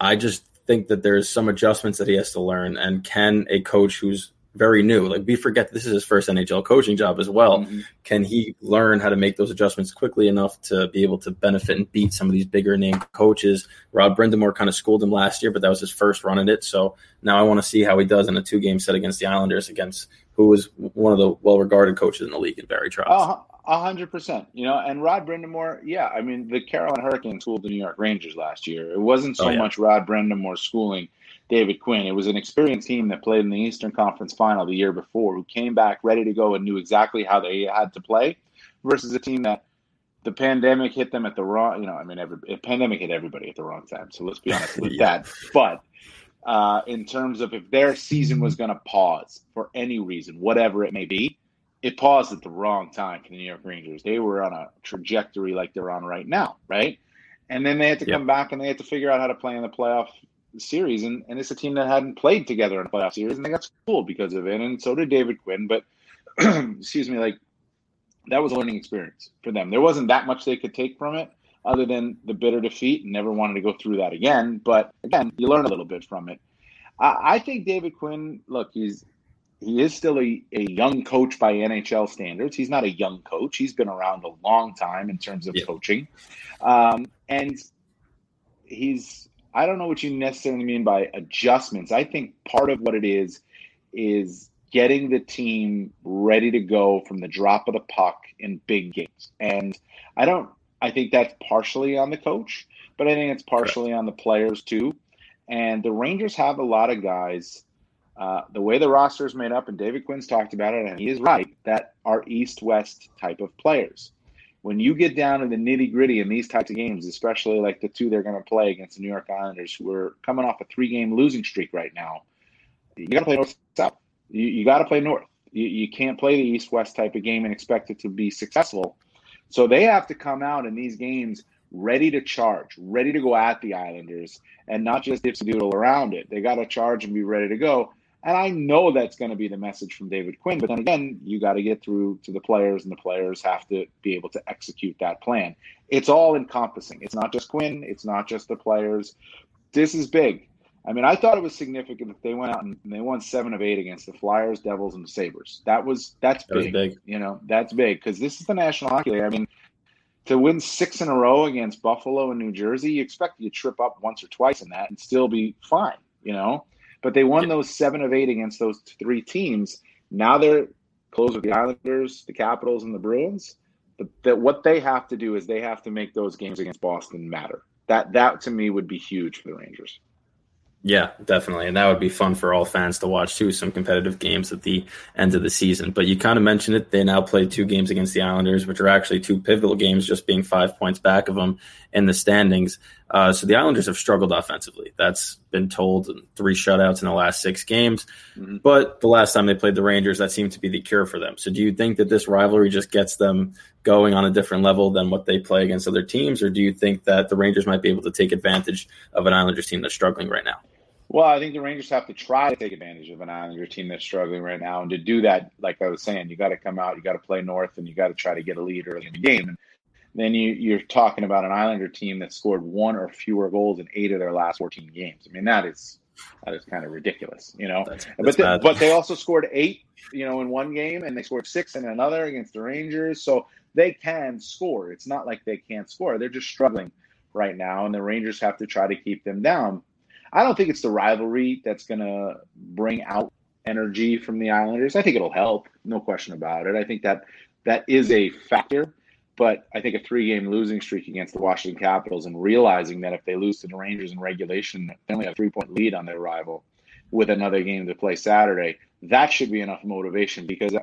I just think that there's some adjustments that he has to learn, and can a coach who's very new. Like we forget this is his first NHL coaching job as well. Mm-hmm. Can he learn how to make those adjustments quickly enough to be able to benefit and beat some of these bigger name coaches? Rod Brind'Amour kind of schooled him last year, but that was his first run at it. So now I want to see how he does in a two game set against the Islanders against who was one of the well regarded coaches in the league in Barry Trotz. A hundred percent, you know, and Rod Brind'Amour, yeah, I mean, the Carolina Hurricanes schooled the New York Rangers last year. It wasn't so oh, yeah. much Rod Brind'Amour schooling David Quinn. It was an experienced team that played in the Eastern Conference Final the year before, who came back ready to go and knew exactly how they had to play, versus a team that the pandemic hit them at the wrong. You know, I mean, every pandemic hit everybody at the wrong time. So let's be honest with yeah. that. But uh, in terms of if their season was going to pause for any reason, whatever it may be, it paused at the wrong time for the New York Rangers. They were on a trajectory like they're on right now, right? And then they had to yep. come back and they had to figure out how to play in the playoff series, and, and it's a team that hadn't played together in a playoff series, and they got schooled because of it, and so did David Quinn. But excuse me, like that was a learning experience for them. There wasn't that much they could take from it, other than the bitter defeat, and never wanted to go through that again. But again, you learn a little bit from it. I, I think David Quinn, look, he's he is still a, a young coach by NHL standards. He's not a young coach. He's been around a long time in terms of coaching. Um, and he's I don't know what you necessarily mean by adjustments. I think part of what it is is getting the team ready to go from the drop of the puck in big games. And I don't I think that's partially on the coach, but I think it's partially on the players too. And the Rangers have a lot of guys. Uh, the way the roster is made up, and David Quinn's talked about it, and he is right, that are east west type of players when you get down to the nitty gritty in these types of games, especially like the two they're going to play against the New York Islanders, who are coming off a three game losing streak right now, you got to play north south. You, you got to play north. You, you can't play the east west type of game and expect it to be successful. So they have to come out in these games ready to charge, ready to go at the Islanders, and not just doodle around it. They got to charge and be ready to go. And I know that's going to be the message from David Quinn. But then again, you got to get through to the players, and the players have to be able to execute that plan. It's all encompassing. It's not just Quinn, it's not just the players. This is big. I mean, I thought it was significant that they went out and they won seven of eight against the Flyers, Devils, and the Sabres. That was that's that big. big. You know, that's big because this is the National Hockey League. I mean, to win six in a row against Buffalo and New Jersey, you expect you to trip up once or twice in that and still be fine. You know, but they won those seven of eight against those three teams. Now they're close with the Islanders, the Capitals, and the Bruins. But that what they have to do is they have to make those games against Boston matter. That that to me would be huge for the Rangers. Yeah, definitely. And that would be fun for all fans to watch too, some competitive games at the end of the season. But you kind of mentioned it. They now play two games against the Islanders, which are actually two pivotal games, just being five points back of them in the standings. Uh, so the Islanders have struggled offensively. That's been told three shutouts in the last six games. Mm-hmm. But the last time they played the Rangers, that seemed to be the cure for them. So do you think that this rivalry just gets them going on a different level than what they play against other teams? Or do you think that the Rangers might be able to take advantage of an Islanders team that's struggling right now? Well, I think the Rangers have to try to take advantage of an Islander team that's struggling right now, and to do that, like I was saying, you got to come out, you got to play north, and you got to try to get a lead early in the game. And then you, you're talking about an Islander team that scored one or fewer goals in eight of their last 14 games. I mean, that is that is kind of ridiculous, you know. That's, that's but they, but they also scored eight, you know, in one game, and they scored six in another against the Rangers. So they can score. It's not like they can't score. They're just struggling right now, and the Rangers have to try to keep them down. I don't think it's the rivalry that's going to bring out energy from the Islanders. I think it'll help, no question about it. I think that that is a factor. But I think a three-game losing streak against the Washington Capitals and realizing that if they lose to the Rangers in regulation, they only have a three-point lead on their rival with another game to play Saturday. That should be enough motivation because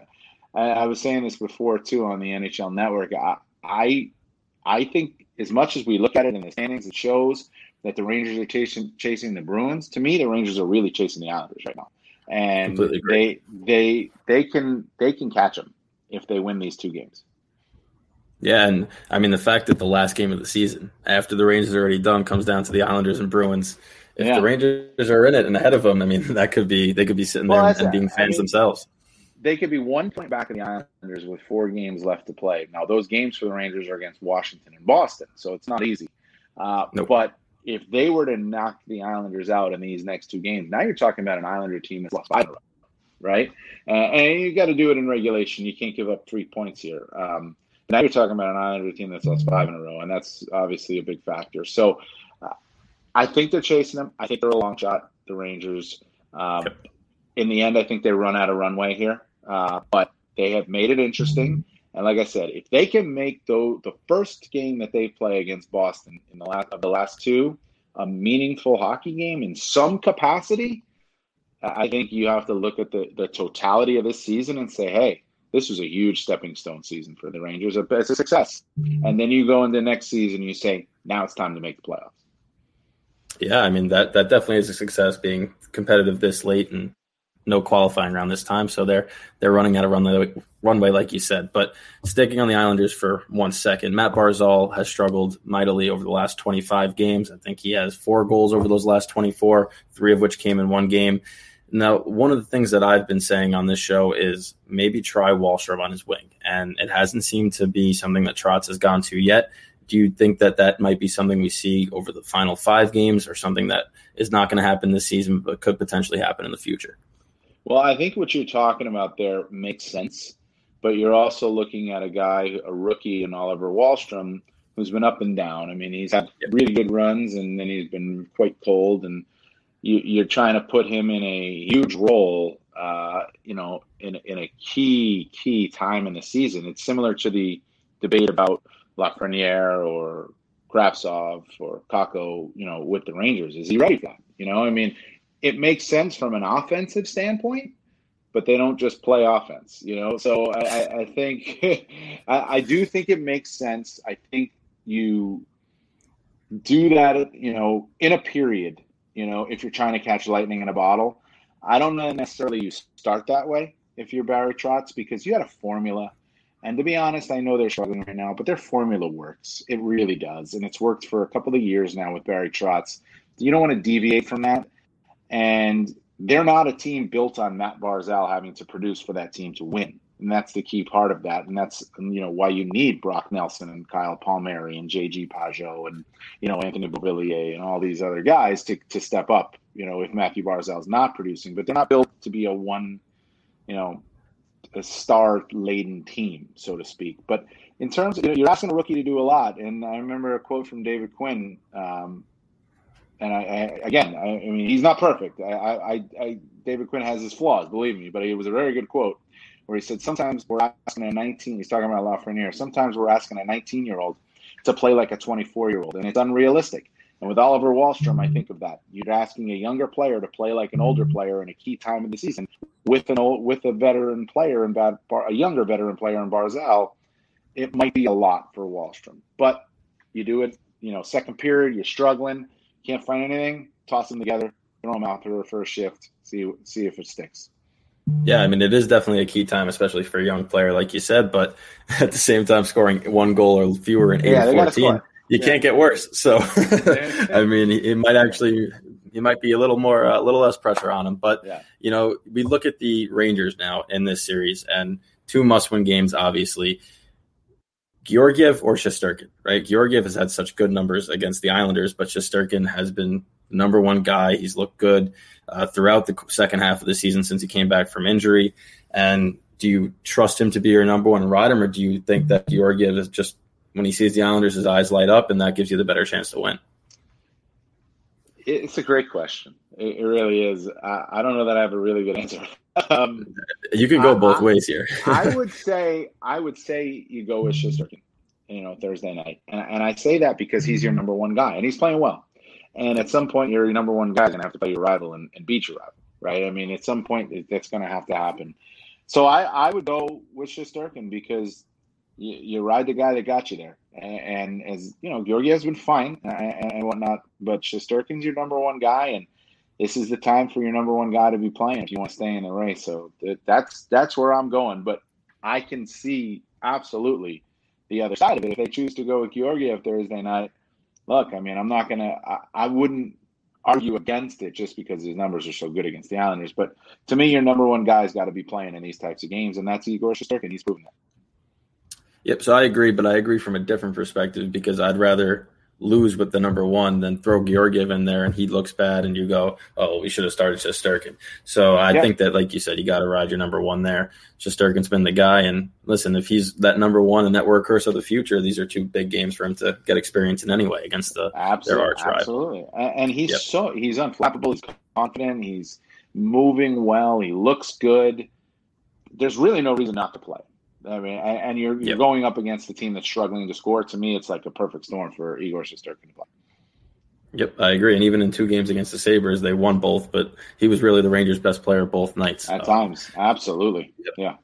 I, I was saying this before too on the NHL Network. I, I I think as much as we look at it in the standings, it shows that the Rangers are chasing chasing the Bruins. To me, the Rangers are really chasing the Islanders right now, and they they they can they can catch them if they win these two games. Yeah, and I mean the fact that the last game of the season, after the Rangers are already done, comes down to the Islanders and Bruins. If yeah. the Rangers are in it and ahead of them, I mean that could be they could be sitting well, there and, and being fans I mean, themselves. They could be one point back of the Islanders with four games left to play. Now those games for the Rangers are against Washington and Boston, so it's not easy. Uh, nope. But if they were to knock the Islanders out in these next two games, now you're talking about an Islander team that's lost five, right? Uh, and you got to do it in regulation. You can't give up three points here. Um, now you're talking about an Islander team that's lost five in a row, and that's obviously a big factor. So uh, I think they're chasing them. I think they're a long shot, the Rangers. Um, yep. In the end, I think they run out of runway here, uh, but they have made it interesting. And like I said, if they can make the the first game that they play against Boston in the last of the last two a meaningful hockey game in some capacity, I think you have to look at the the totality of this season and say, hey, this was a huge stepping stone season for the Rangers. It's a success. And then you go into next season, you say, now it's time to make the playoffs. Yeah, I mean that that definitely is a success being competitive this late and no qualifying around this time. So they're they're running out of runway runway, like you said. But sticking on the Islanders for one second, Matt Barzal has struggled mightily over the last 25 games. I think he has four goals over those last 24, three of which came in one game. Now, one of the things that I've been saying on this show is maybe try Wahlstrom on his wing, and it hasn't seemed to be something that Trotz has gone to yet. Do you think that that might be something we see over the final five games, or something that is not going to happen this season, but could potentially happen in the future? Well, I think what you're talking about there makes sense, but you're also looking at a guy, a rookie in Oliver Wahlstrom, who's been up and down. I mean, he's had really good runs, and then he's been quite cold and you, are trying to put him in a huge role, uh, you know, in, in a key, key time in the season. It's similar to the debate about Lafreniere or Kravtsov or Kakko, you know, with the Rangers. Is he ready for that? You know, I mean, it makes sense from an offensive standpoint, but they don't just play offense, you know. So I, I think I, I do think it makes sense. I think you do that, you know, in a period you know, if you're trying to catch lightning in a bottle. I don't know necessarily you start that way if you're Barry Trotz because you had a formula. And to be honest, I know they're struggling right now, but their formula works. It really does. And it's worked for a couple of years now with Barry Trotz. You don't want to deviate from that. And they're not a team built on Matt Barzal having to produce for that team to win and that's the key part of that. And that's you know why you need Brock Nelson and Kyle Palmieri and JG Pageau and you know Anthony Beauvillier and all these other guys to to step up. You know if Matthew Barzal's not producing, but they're not built to be a one, you know, a star laden team, so to speak. But in terms of you know, you're asking a rookie to do a lot, and I remember a quote from David Quinn. Um, and I, I again, I, I, mean, he's not perfect. I, I, I, David Quinn has his flaws, believe me, but it was a very good quote where he said sometimes we're asking a 19. He's talking about Lafreniere. Sometimes we're asking a 19 year old to play like a 24 year old, and it's unrealistic. And with Oliver Wahlstrom I think of that. You're asking a younger player to play like an older player in a key time of the season with an old, with a veteran player and bad a younger veteran player in Barzal. It might be a lot for Wahlstrom but you do it. You know, second period, you're struggling, can't find anything. Toss them together, throw them out for a shift, see see if it sticks. Yeah, I mean, it is definitely a key time, especially for a young player, like you said. But at the same time, scoring one goal or fewer in eight yeah, 14, you yeah. can't get worse. So, I mean, it might actually, it might be a little more, a little less pressure on him. But, yeah. you know, we look at the Rangers now in this series and two must win games, obviously. Georgiev or Shesterkin, right? Georgiev has had such good numbers against the Islanders, but Shesterkin has been number one guy. He's looked good uh, throughout the second half of the season since he came back from injury. And do you trust him to be your number one rider, or do you think that Georgiev is just when he sees the Islanders, his eyes light up, and that gives you the better chance to win? It's a great question. It, really is. I, I, don't know that I have a really good answer. Um, you can go both I, ways here. I would say I would say you go with Shesterkin, you know, Thursday night, and, and I say that because he's your number one guy, and he's playing well. And at some point, your number one guy is going to have to play your rival and, and beat your rival, right? I mean, at some point, that's going to have to happen. So I, I would go with Shesterkin because you, you ride the guy that got you there. And, and as you know, Georgiev's been fine and, and whatnot, but Shesterkin's your number one guy, and this is the time for your number one guy to be playing if you want to stay in the race. So that's that's where I'm going. But I can see absolutely the other side of it. If they choose to go with Georgiev Thursday night, look, I mean, I'm not gonna, I, I wouldn't argue against it just because his numbers are so good against the Islanders. But to me, your number one guy's got to be playing in these types of games, and that's Igor Shesterkin. He's proven that. Yep. So I agree, but I agree from a different perspective because I'd rather lose with the number one than throw Georgiev in there and he looks bad and you go, oh, we should have started Shesterkin. So I yeah. think that, like you said, you got to ride your number one there. Shesterkin's been the guy. And listen, if he's that number one and that workhorse of the future, these are two big games for him to get experience in anyway against the absolutely, their arch rival. Absolutely. And he's yep. so he's unflappable. He's confident. He's moving well. He looks good. There's really no reason not to play. I mean, and you're you're yep. going up against the team that's struggling to score. To me, it's like a perfect storm for Igor Shesterkin to play. Yep, I agree. And even in two games against the Sabres, they won both, but he was really the Rangers' best player both nights. At uh, times, absolutely. Yep. Yeah.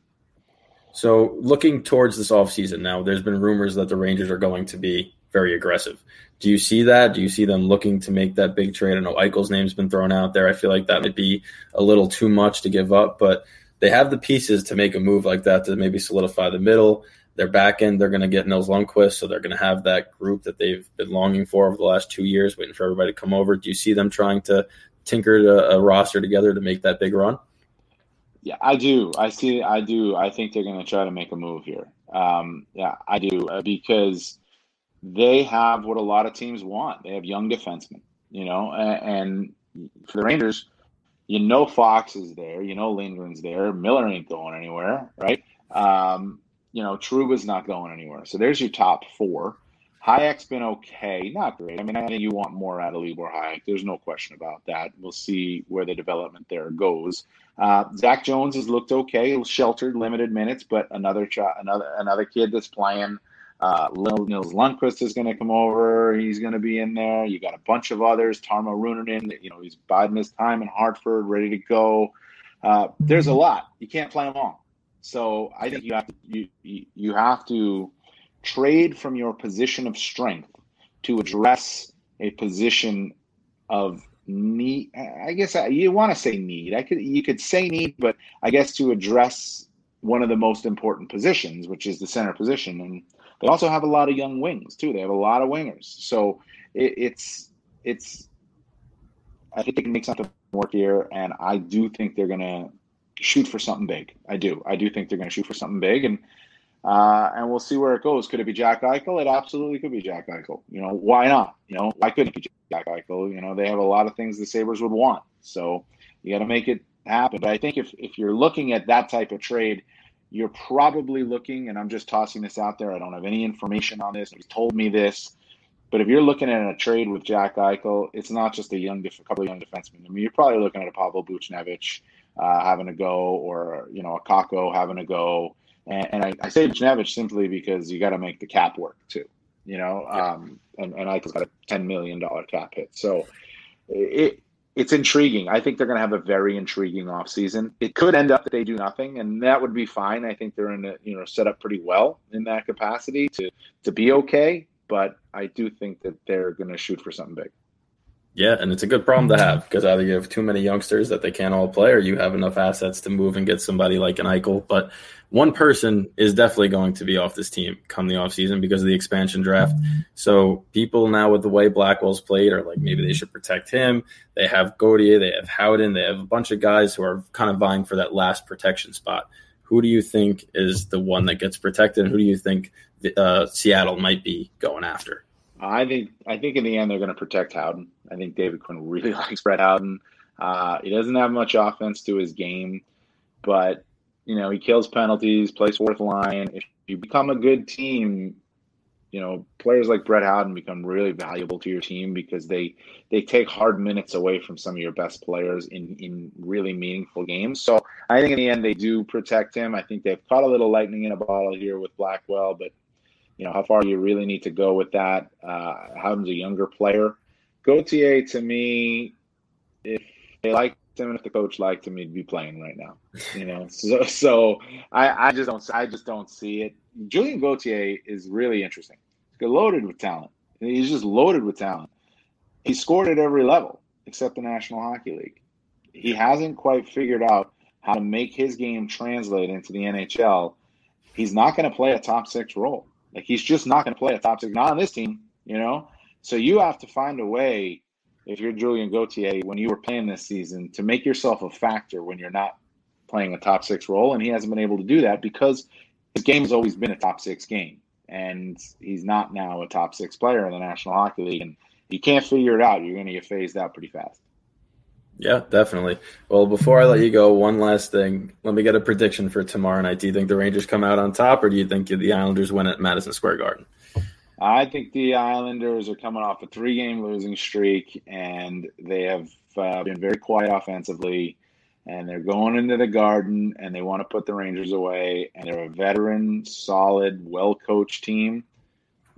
So, looking towards this offseason now, there's been rumors that the Rangers are going to be very aggressive. Do you see that? Do you see them looking to make that big trade? I know Eichel's name's been thrown out there. I feel like that might be a little too much to give up, but they have the pieces to make a move like that to maybe solidify the middle. Their back end, they're going to get Nils Lundkvist, so they're going to have that group that they've been longing for over the last two years, waiting for everybody to come over. Do you see them trying to tinker a, a roster together to make that big run? Yeah, I do. I see. I do. I think they're going to try to make a move here. Um, yeah, I do uh, because they have what a lot of teams want. They have young defensemen, you know, and, and for the Rangers, you know Fox is there, you know Lindgren's there, Miller ain't going anywhere, right? Um, you know Trouba's not going anywhere. So there's your top four. Hajek's been okay, not great. I mean, I think you want more out of Libor Hajek. There's no question about that. We'll see where the development there goes. Uh, Zach Jones has looked okay, sheltered, limited minutes, but another ch- another another kid that's playing. Uh, Nils Lundkvist is going to come over. He's going to be in there. You got a bunch of others. Tarmo Reunanen, you know, he's biding his time in Hartford, ready to go. Uh, there's a lot. You can't play them all. So I think you have to you you have to trade from your position of strength to address a position of need. I guess you want to say need. I could you could say need, but I guess to address one of the most important positions, which is the center position, and they also have a lot of young wings too. They have a lot of wingers, so it, it's it's. I think they can make something work here, and I do think they're gonna shoot for something big. I do. I do think they're gonna shoot for something big, and uh, and we'll see where it goes. Could it be Jack Eichel? It absolutely could be Jack Eichel. You know, why not? You know, why couldn't it be Jack Eichel? You know, they have a lot of things the Sabres would want. So you got to make it happen. But I think if, if you're looking at that type of trade, you're probably looking, and I'm just tossing this out there. I don't have any information on this. He's told me this. But if you're looking at a trade with Jack Eichel, it's not just a young, a couple of young defensemen. I mean, you're probably looking at a Pavel Buchnevich uh, having a go, or you know, a Kakko having a go. And, and I, I, say Buchnevich simply because you got to make the cap work too. You know, yeah. um, and and Eichel's got a ten million dollar cap hit, so it it's intriguing. I think they're going to have a very intriguing offseason. It could end up that they do nothing, and that would be fine. I think they're in a, you know set up pretty well in that capacity to to be okay. But I do think that they're going to shoot for something big. Yeah, and it's a good problem to have because either you have too many youngsters that they can't all play, or you have enough assets to move and get somebody like an Eichel. But one person is definitely going to be off this team come the offseason because of the expansion draft. So people now with the way Blackwell's played are like maybe they should protect him. They have Gauthier, they have Howden, they have a bunch of guys who are kind of vying for that last protection spot. Who do you think is the one that gets protected? And who do you think uh, Seattle might be going after? I think I think in the end they're going to protect Howden. I think David Quinn really likes Brett Howden. Uh, he doesn't have much offense to his game, but you know he kills penalties, plays fourth line. If you become a good team, you know players like Brett Howden become really valuable to your team because they they take hard minutes away from some of your best players in in really meaningful games. So I think in the end they do protect him. I think they've caught a little lightning in a bottle here with Blackwell, but you know how far you really need to go with that. Uh, Howden's a younger player. Gauthier to me, if they like him if the coach liked him, he'd be playing right now. You know, so so I, I just don't I just don't see it. Julian Gauthier is really interesting. He's loaded with talent. He's just loaded with talent. He scored at every level except the National Hockey League. He hasn't quite figured out how to make his game translate into the NHL. He's not going to play a top six role. Like he's just not going to play a top six. Not on this team, you know. So you have to find a way if you're Julian Gauthier, when you were playing this season, to make yourself a factor when you're not playing a top six role. And he hasn't been able to do that because his game has always been a top six game. And he's not now a top six player in the National Hockey League. And you can't figure it out. You're going to get phased out pretty fast. Yeah, definitely. Well, before I let you go, one last thing. Let me get a prediction for tomorrow night. Do you think the Rangers come out on top, or do you think the Islanders win at Madison Square Garden? I think the Islanders are coming off a three game losing streak, and they have uh, been very quiet offensively. And they're going into the garden, and they want to put the Rangers away. And they're a veteran, solid, well coached team.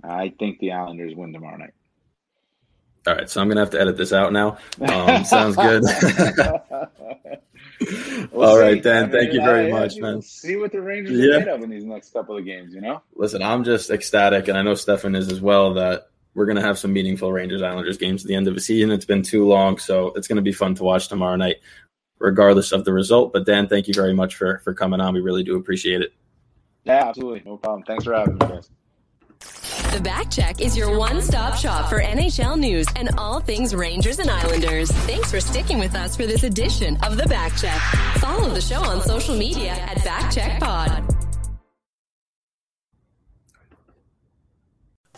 I think the Islanders win tomorrow night. All right, so I'm gonna have to edit this out now. Um, sounds good. we'll All right, Dan. I mean, thank you very much, man. See what the Rangers yeah. are made of in these next couple of games. You know. Listen, I'm just ecstatic, and I know Stefen is as well. That we're gonna have some meaningful Rangers Islanders games at the end of the season. It's been too long, so it's gonna be fun to watch tomorrow night, regardless of the result. But Dan, thank you very much for for coming on. We really do appreciate it. Yeah, absolutely, no problem. Thanks for having me, guys. The Back Check is your one stop shop for NHL news and all things Rangers and Islanders. Thanks for sticking with us for this edition of The Back Check. Follow the show on social media at BackCheckPod.